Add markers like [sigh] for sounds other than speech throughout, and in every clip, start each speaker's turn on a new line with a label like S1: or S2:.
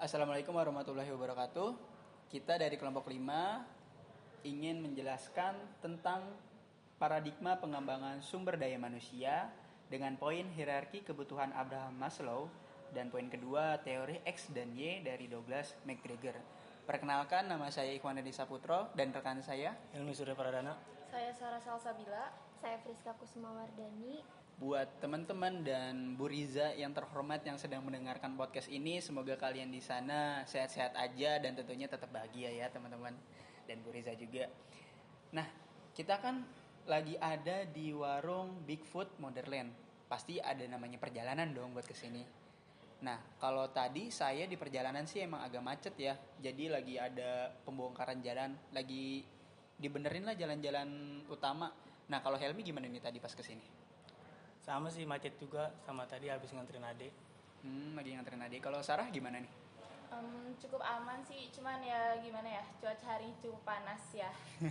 S1: Assalamualaikum warahmatullahi wabarakatuh. Kita dari kelompok 5 ingin menjelaskan tentang paradigma pengembangan sumber daya manusia dengan poin hierarki kebutuhan Abraham Maslow dan poin kedua teori X dan Y dari Douglas McGregor. Perkenalkan nama saya Ikhwan Edi Saputro dan rekan saya
S2: Ilmi Surya Pradana.
S3: Saya Sarah Salsabila.
S4: Saya Friska Kusuma Wardani.
S1: Buat teman-teman dan Bu Riza yang terhormat yang sedang mendengarkan podcast ini semoga kalian di sana sehat-sehat aja dan tentunya tetap bahagia ya teman-teman dan Bu Riza juga. Nah, kita kan lagi ada di warung Bigfoot Wonderland. Pasti ada namanya perjalanan dong buat ke sini. Nah, kalau tadi saya di perjalanan sih emang agak macet ya. Jadi lagi ada pembongkaran jalan, lagi dibenerin lah jalan-jalan utama. Nah, kalau Helmi gimana nih tadi pas ke sini?
S2: Sama sih macet juga sama tadi habis nganterin adik.
S1: Hmm, lagi nganterin adik. Kalau Sarah gimana nih?
S3: Em, cukup aman sih, cuman ya gimana ya, cuaca hari ini cukup panas ya. [laughs]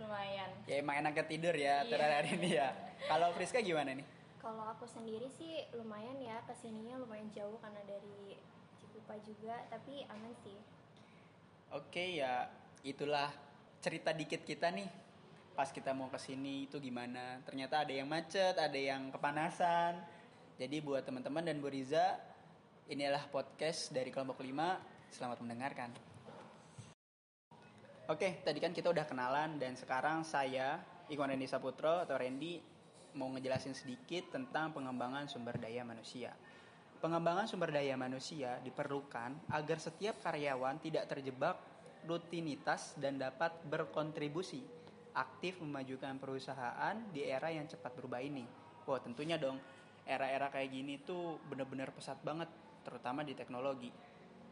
S3: Lumayan.
S1: Ya emang enak tidur ya
S3: Iya.
S1: terhadap hari ini ya. Kalau Friska gimana nih?
S4: Kalau aku sendiri sih lumayan ya ke sininya lumayan jauh karena dari Cikupa juga, tapi aman sih.
S1: Oke ya, itulah cerita dikit kita nih. Pas kita mau ke sini itu gimana? Ternyata ada yang macet, ada yang kepanasan. Jadi buat teman-teman dan Bu Riza, inilah podcast dari kelompok 5. Selamat mendengarkan. Oke, tadi kan kita udah kenalan dan sekarang saya, Ikhwan Randy Saputro atau Randy, mau ngejelasin sedikit tentang pengembangan sumber daya manusia. Pengembangan sumber daya manusia diperlukan agar setiap karyawan tidak terjebak rutinitas dan dapat berkontribusi aktif memajukan perusahaan di era yang cepat berubah ini. Wah tentunya dong, era-era kayak gini tuh bener-bener pesat banget, terutama di teknologi.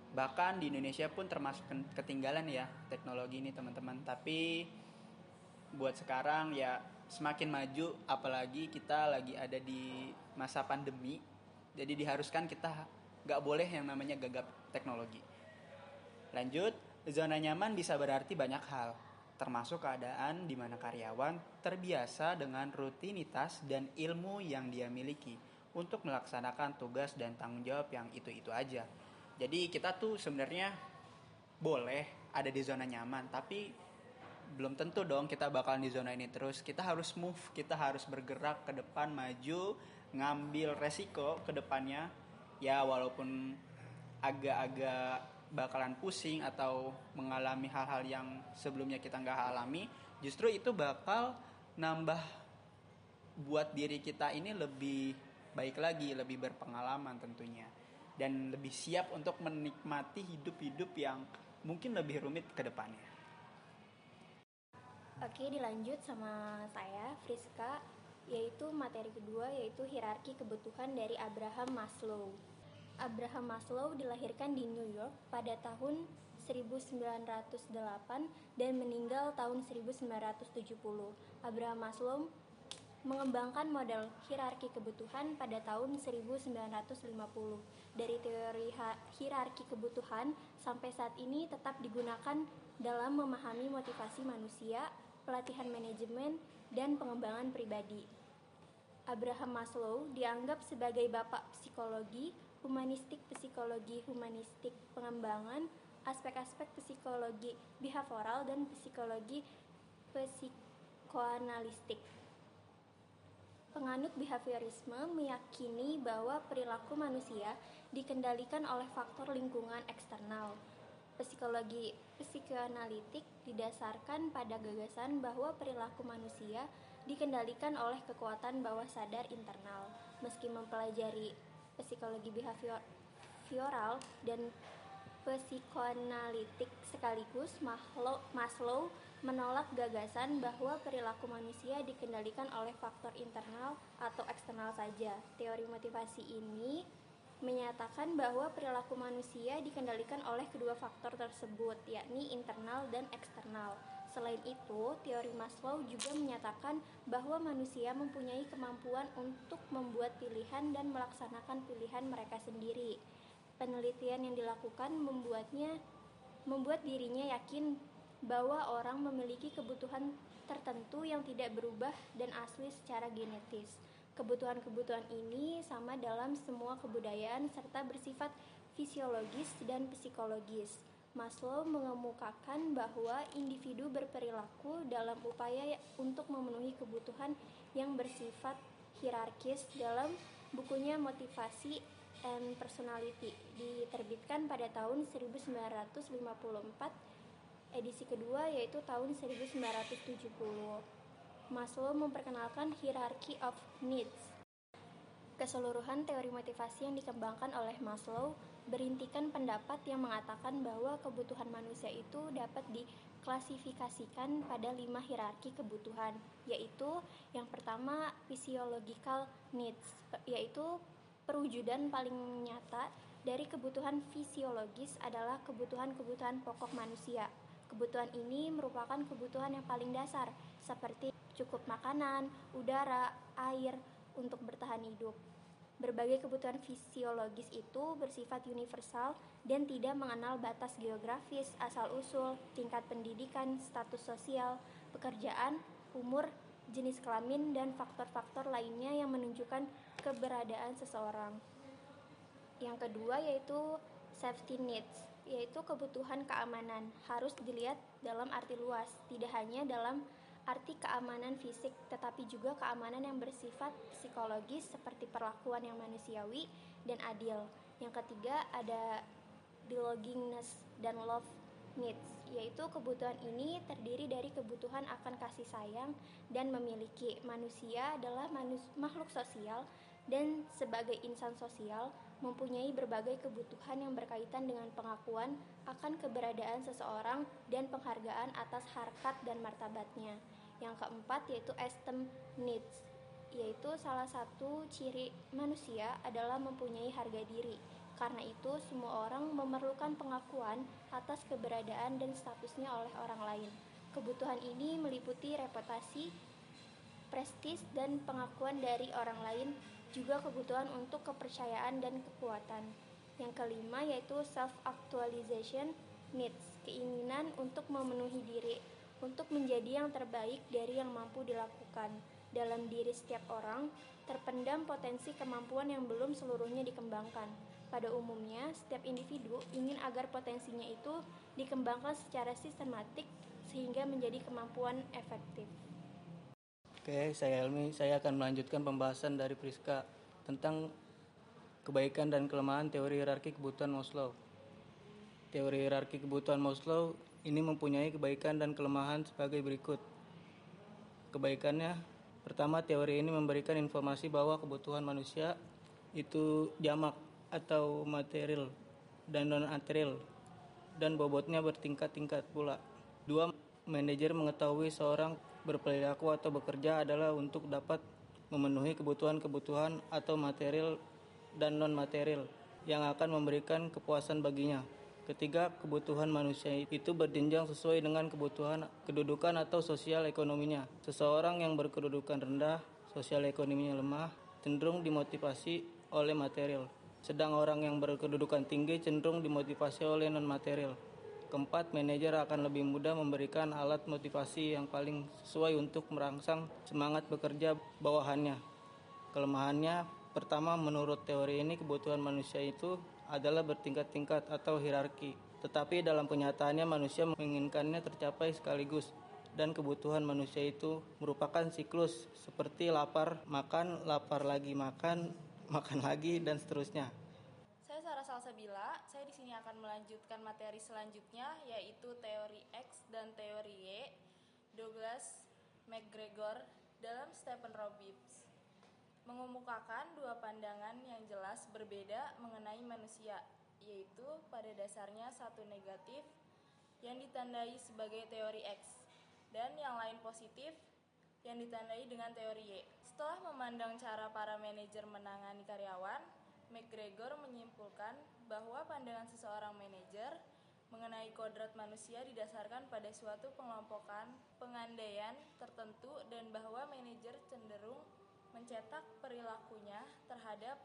S1: Bahkan di Indonesia pun termasuk ketinggalan ya teknologi ini teman-teman. Tapi buat sekarang ya semakin maju apalagi kita lagi ada di masa pandemi jadi diharuskan kita nggak boleh yang namanya gagap teknologi lanjut zona nyaman bisa berarti banyak hal termasuk keadaan di mana karyawan terbiasa dengan rutinitas dan ilmu yang dia miliki untuk melaksanakan tugas dan tanggung jawab yang itu-itu aja. Jadi kita tuh sebenarnya boleh ada di zona nyaman tapi belum tentu dong kita bakalan di zona ini terus. Kita harus move kita harus bergerak ke depan maju ngambil resiko ke depannya. Ya walaupun agak-agak bakalan pusing atau mengalami hal-hal yang sebelumnya kita nggak alami justru itu bakal nambah buat diri kita ini lebih baik lagi lebih berpengalaman tentunya dan lebih siap untuk menikmati hidup-hidup yang mungkin lebih rumit ke depannya
S4: Oke, dilanjut sama saya, Friska, yaitu materi kedua yaitu hierarki kebutuhan dari Abraham Maslow. Abraham Maslow dilahirkan di New York pada tahun 1908 dan meninggal tahun 1970. Abraham Maslow mengembangkan model hierarki kebutuhan pada tahun 1950. Dari teori hierarki kebutuhan sampai saat ini tetap digunakan dalam memahami motivasi manusia, pelatihan manajemen, dan pengembangan pribadi. Abraham Maslow dianggap sebagai bapak psikologi, humanistik psikologi humanistik pengembangan, aspek-aspek psikologi behavioral dan psikologi psikoanalistik. Penganut behaviorisme meyakini bahwa perilaku manusia dikendalikan oleh faktor lingkungan eksternal. Psikologi psikoanalitik didasarkan pada gagasan bahwa perilaku manusia dikendalikan oleh kekuatan bawah sadar internal. Meski mempelajari psikologi behavioral dan psikoanalitik sekaligus, Mahlo- Maslow menolak gagasan bahwa perilaku manusia dikendalikan oleh faktor internal atau eksternal saja. Teori motivasi ini menyatakan bahwa perilaku manusia dikendalikan oleh kedua faktor tersebut, yakni internal dan eksternal. Selain itu, teori Maslow juga menyatakan bahwa manusia mempunyai kemampuan untuk membuat pilihan dan melaksanakan pilihan mereka sendiri. Penelitian yang dilakukan membuatnya membuat dirinya yakin bahwa orang memiliki kebutuhan tertentu yang tidak berubah dan asli secara genetis. Kebutuhan-kebutuhan ini sama dalam semua kebudayaan serta bersifat fisiologis, dan psikologis. Maslow mengemukakan bahwa individu berperilaku dalam upaya untuk memenuhi kebutuhan yang bersifat hierarkis dalam bukunya Motivasi and Personality diterbitkan pada tahun 1954 edisi kedua yaitu tahun 1970. Maslow memperkenalkan hierarchy of needs. Keseluruhan teori motivasi yang dikembangkan oleh Maslow berintikan pendapat yang mengatakan bahwa kebutuhan manusia itu dapat diklasifikasikan pada lima hierarki kebutuhan, yaitu yang pertama physiological needs, yaitu perwujudan paling nyata dari kebutuhan fisiologis adalah kebutuhan-kebutuhan pokok manusia. Kebutuhan ini merupakan kebutuhan yang paling dasar, seperti cukup makanan, udara, air untuk bertahan hidup. Berbagai kebutuhan fisiologis itu bersifat universal dan tidak mengenal batas geografis, asal-usul, tingkat pendidikan, status sosial, pekerjaan, umur, jenis kelamin, dan faktor-faktor lainnya yang menunjukkan keberadaan seseorang. Yang kedua yaitu safety needs, yaitu kebutuhan keamanan. Harus dilihat dalam arti luas, tidak hanya dalam arti keamanan fisik, tetapi juga keamanan yang bersifat psikologis seperti perlakuan yang manusiawi dan adil. Yang ketiga ada belongingness dan love needs, yaitu kebutuhan ini terdiri dari kebutuhan akan kasih sayang dan memiliki. Manusia adalah manus makhluk sosial dan sebagai insan sosial mempunyai berbagai kebutuhan yang berkaitan dengan pengakuan akan keberadaan seseorang dan penghargaan atas harkat dan martabatnya. Yang keempat yaitu esteem needs, yaitu salah satu ciri manusia adalah mempunyai harga diri. Karena itu, semua orang memerlukan pengakuan atas keberadaan dan statusnya oleh orang lain. Kebutuhan ini meliputi reputasi, prestis, dan pengakuan dari orang lain, juga kebutuhan untuk kepercayaan dan kekuatan. Yang kelima yaitu self-actualization needs, keinginan untuk memenuhi diri, untuk menjadi yang terbaik dari yang mampu dilakukan. Dalam diri setiap orang, terpendam potensi kemampuan yang belum seluruhnya dikembangkan. Pada umumnya, setiap individu ingin agar potensinya itu dikembangkan secara sistematik sehingga menjadi kemampuan efektif.
S2: Oke, saya Elmi. Saya akan melanjutkan pembahasan dari Priska tentang kebaikan dan kelemahan teori hierarki kebutuhan Maslow. Teori hierarki kebutuhan Maslow ini mempunyai kebaikan dan kelemahan sebagai berikut. Kebaikannya, pertama teori ini memberikan informasi bahwa kebutuhan manusia itu jamak atau material dan non material dan bobotnya bertingkat-tingkat pula. Dua, manajer mengetahui seorang berperilaku atau bekerja adalah untuk dapat memenuhi kebutuhan-kebutuhan atau material dan non material yang akan memberikan kepuasan baginya. Ketiga, kebutuhan manusia itu berjenjang sesuai dengan kebutuhan kedudukan atau sosial ekonominya. Seseorang yang berkedudukan rendah, sosial ekonominya lemah, cenderung dimotivasi oleh material. Sedang orang yang berkedudukan tinggi cenderung dimotivasi oleh non-material. Keempat, manajer akan lebih mudah memberikan alat motivasi yang paling sesuai untuk merangsang semangat bekerja bawahannya. Kelemahannya, pertama menurut teori ini kebutuhan manusia itu adalah bertingkat-tingkat atau hierarki. Tetapi dalam kenyataannya manusia menginginkannya tercapai sekaligus dan kebutuhan manusia itu merupakan siklus seperti lapar, makan, lapar lagi makan, [laughs] makan lagi dan seterusnya.
S3: Saya Sarah Salsabila, saya di sini akan melanjutkan materi selanjutnya yaitu teori X dan teori Y Douglas McGregor dalam Stephen Robbins mengemukakan dua pandangan yang jelas berbeda mengenai manusia, yaitu pada dasarnya satu negatif yang ditandai sebagai teori X dan yang lain positif yang ditandai dengan teori Y. Setelah memandang cara para manajer menangani karyawan, McGregor menyimpulkan bahwa pandangan seseorang manajer mengenai kodrat manusia didasarkan pada suatu pengelompokan pengandaian tertentu dan bahwa manajer cenderung mencetak perilakunya terhadap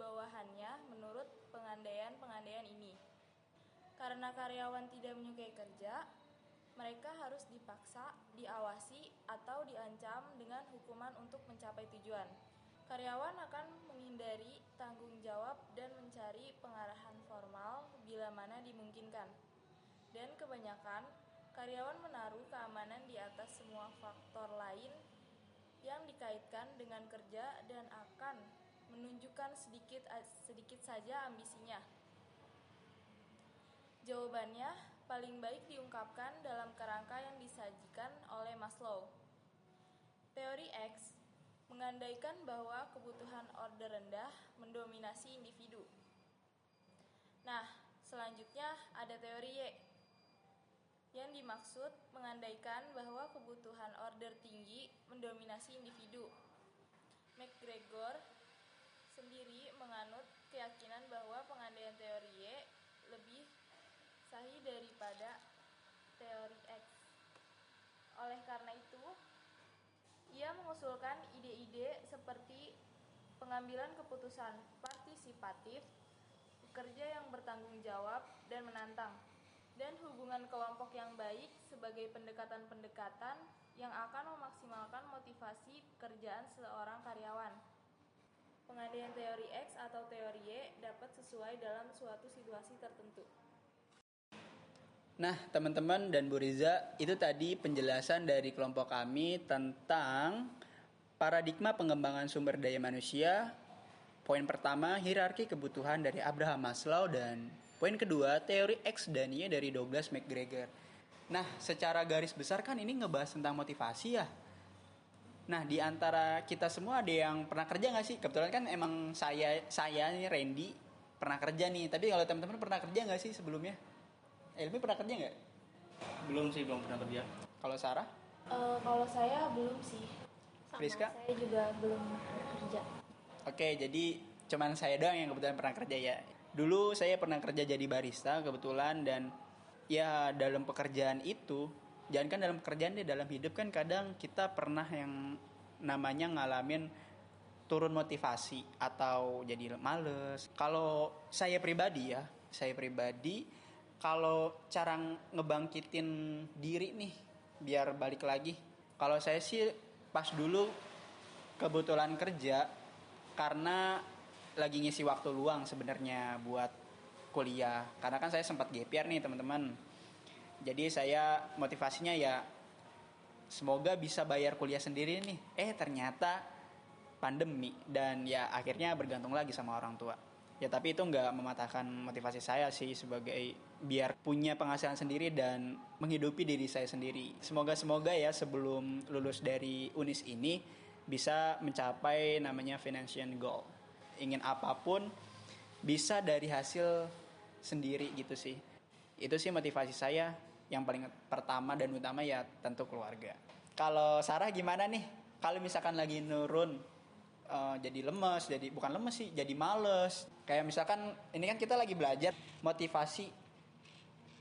S3: bawahannya menurut pengandaian-pengandaian ini. Karena karyawan tidak menyukai kerja, mereka harus dipaksa, diawasi, atau diancam dengan hukuman untuk mencapai tujuan. Karyawan akan menghindari tanggung jawab dan mencari pengarahan formal bila mana dimungkinkan. Dan kebanyakan karyawan menaruh keamanan di atas semua faktor lain yang dikaitkan dengan kerja dan akan menunjukkan sedikit sedikit saja ambisinya. Jawabannya paling baik diungkapkan dalam kerangka yang disajikan oleh Maslow. Teori X mengandaikan bahwa kebutuhan order rendah mendominasi individu. Nah, selanjutnya ada teori Y yang dimaksud mengandaikan bahwa kebutuhan order tinggi mendominasi individu. McGregor sendiri menganut keyakinan bahwa pengandaian teori Y lebih sahih daripada teori X. Oleh karena itu, ia mengusulkan ide-ide seperti pengambilan keputusan partisipatif, bekerja yang bertanggung jawab dan menantang, dan hubungan kelompok yang baik sebagai pendekatan-pendekatan yang akan memaksimalkan motivasi pekerjaan seorang karyawan. Pengandaian teori X atau teori Y dapat sesuai dalam suatu situasi tertentu.
S1: Nah, teman-teman dan Bu Riza, itu tadi penjelasan dari kelompok kami tentang paradigma pengembangan sumber daya manusia. Poin pertama, hierarki kebutuhan dari Abraham Maslow dan poin kedua, teori X dan Y dari Douglas McGregor. Nah, secara garis besar kan ini ngebahas tentang motivasi ya. Nah, di antara kita semua ada yang pernah kerja nggak sih? Kebetulan kan emang saya saya nih Randy pernah kerja nih. Tapi kalau teman-teman pernah kerja nggak sih sebelumnya? Elmi pernah kerja nggak?
S2: Belum sih, belum pernah kerja.
S1: Kalau Sarah?
S3: Uh, kalau saya belum sih.
S4: Sama
S1: Friska?
S4: saya juga belum kerja.
S1: Oke, jadi cuman saya doang yang kebetulan pernah kerja ya. Dulu saya pernah kerja jadi barista kebetulan dan ya dalam pekerjaan itu, jangan kan dalam pekerjaan deh dalam hidup kan kadang kita pernah yang namanya ngalamin turun motivasi atau jadi males. Kalau saya pribadi ya, saya pribadi kalau cara ngebangkitin diri nih biar balik lagi kalau saya sih pas dulu kebetulan kerja karena lagi ngisi waktu luang sebenarnya buat kuliah. Karena kan saya sempat GPR nih teman-teman. Jadi saya motivasinya ya semoga bisa bayar kuliah sendiri nih. Eh ternyata pandemi dan ya akhirnya bergantung lagi sama orang tua. Ya tapi itu nggak mematahkan motivasi saya sih sebagai biar punya penghasilan sendiri dan menghidupi diri saya sendiri. Semoga semoga ya sebelum lulus dari unis ini bisa mencapai namanya financial goal ingin apa pun bisa dari hasil sendiri gitu sih itu sih motivasi saya yang paling pertama dan utama ya tentu keluarga kalau Sarah gimana nih kalau misalkan lagi nurun uh, jadi lemes, jadi bukan lemes sih, jadi males. Kayak misalkan ini kan kita lagi belajar motivasi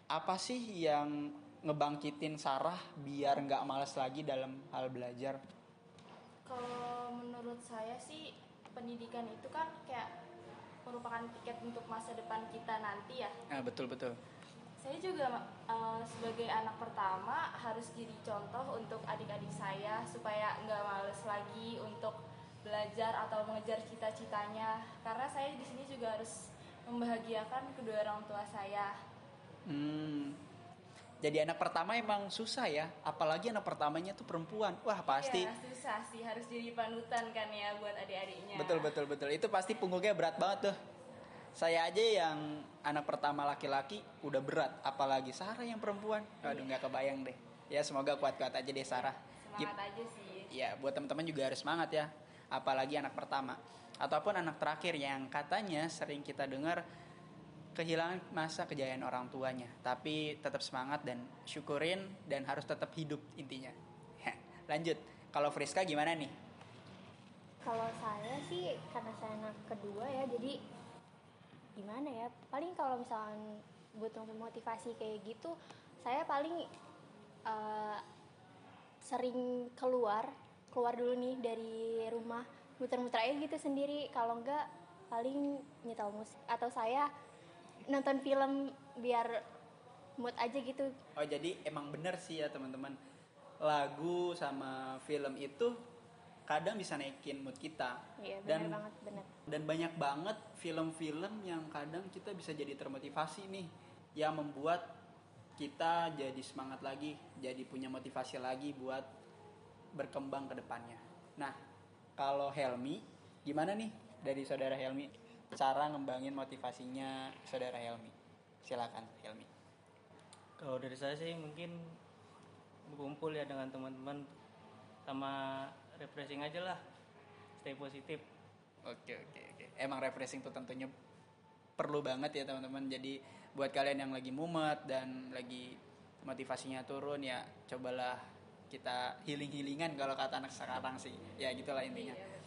S1: apa sih yang ngebangkitin Sarah biar nggak males lagi dalam hal belajar?
S3: Kalau menurut saya sih pendidikan itu kan kayak merupakan tiket untuk masa depan kita nanti ya.
S1: Nah, betul betul.
S3: Saya juga uh, sebagai anak pertama harus jadi contoh untuk adik-adik saya supaya nggak males lagi untuk belajar atau mengejar cita-citanya karena saya di sini juga harus membahagiakan kedua orang tua saya.
S1: Hmm. Jadi anak pertama emang susah ya, apalagi anak pertamanya tuh perempuan. Wah pasti.
S3: Iya susah sih, harus jadi panutan kan ya buat adik-adiknya.
S1: Betul betul betul. Itu pasti punggungnya berat banget tuh. Saya aja yang anak pertama laki-laki udah berat, apalagi Sarah yang perempuan. Aduh nggak kebayang deh. Ya semoga kuat-kuat aja deh Sarah.
S3: Semangat aja sih.
S1: Ya buat teman-teman juga harus semangat ya apalagi anak pertama ataupun anak terakhir yang katanya sering kita dengar kehilangan masa kejayaan orang tuanya. Tapi tetap semangat dan syukurin dan harus tetap hidup intinya. Lanjut. Kalau Friska gimana nih?
S4: Kalau saya sih karena saya anak kedua ya jadi gimana ya? Paling kalau misalnya butuh motivasi kayak gitu saya paling uh, sering keluar keluar dulu nih dari rumah muter-muter aja gitu sendiri. Kalau enggak paling nyetel musik atau saya nonton film biar mood aja gitu.
S1: Oh jadi emang bener sih ya teman-teman. Lagu sama film itu kadang bisa naikin mood kita.
S4: Iya, benar
S1: dan
S4: banget, benar.
S1: dan banyak banget film-film yang kadang kita bisa jadi termotivasi nih yang membuat kita jadi semangat lagi jadi punya motivasi lagi buat berkembang ke depannya. Nah kalau Helmi gimana nih dari saudara Helmi cara ngembangin motivasinya saudara Helmi silakan Helmi
S2: Kalau dari saya sih mungkin berkumpul ya dengan teman-teman sama refreshing aja lah. Stay positif.
S1: Oke oke oke. Emang refreshing tuh tentunya perlu banget ya teman-teman. Jadi buat kalian yang lagi mumet dan lagi motivasinya turun ya cobalah kita healing-healingan kalau kata anak sekarang sih. Ya gitulah intinya.
S3: Iya.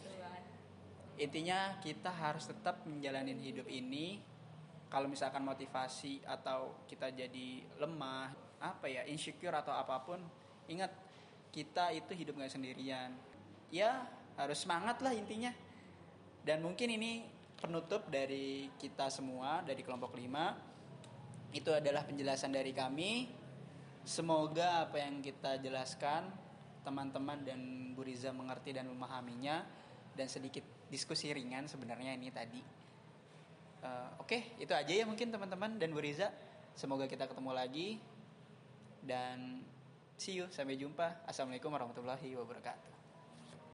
S1: Intinya kita harus tetap menjalanin hidup ini. Kalau misalkan motivasi atau kita jadi lemah, apa ya insecure atau apa pun, ingat kita itu hidup nggak sendirian. Ya harus semangat lah intinya. Dan mungkin ini penutup dari kita semua dari kelompok 5. Itu adalah penjelasan dari kami. Semoga apa yang kita jelaskan teman-teman dan Bu Riza mengerti dan memahaminya dan sedikit diskusi ringan sebenarnya ini tadi. Eh, Oke, itu aja ya mungkin teman-teman dan Bu Riza. Semoga kita ketemu lagi dan see you sampai jumpa. Assalamualaikum warahmatullahi wabarakatuh.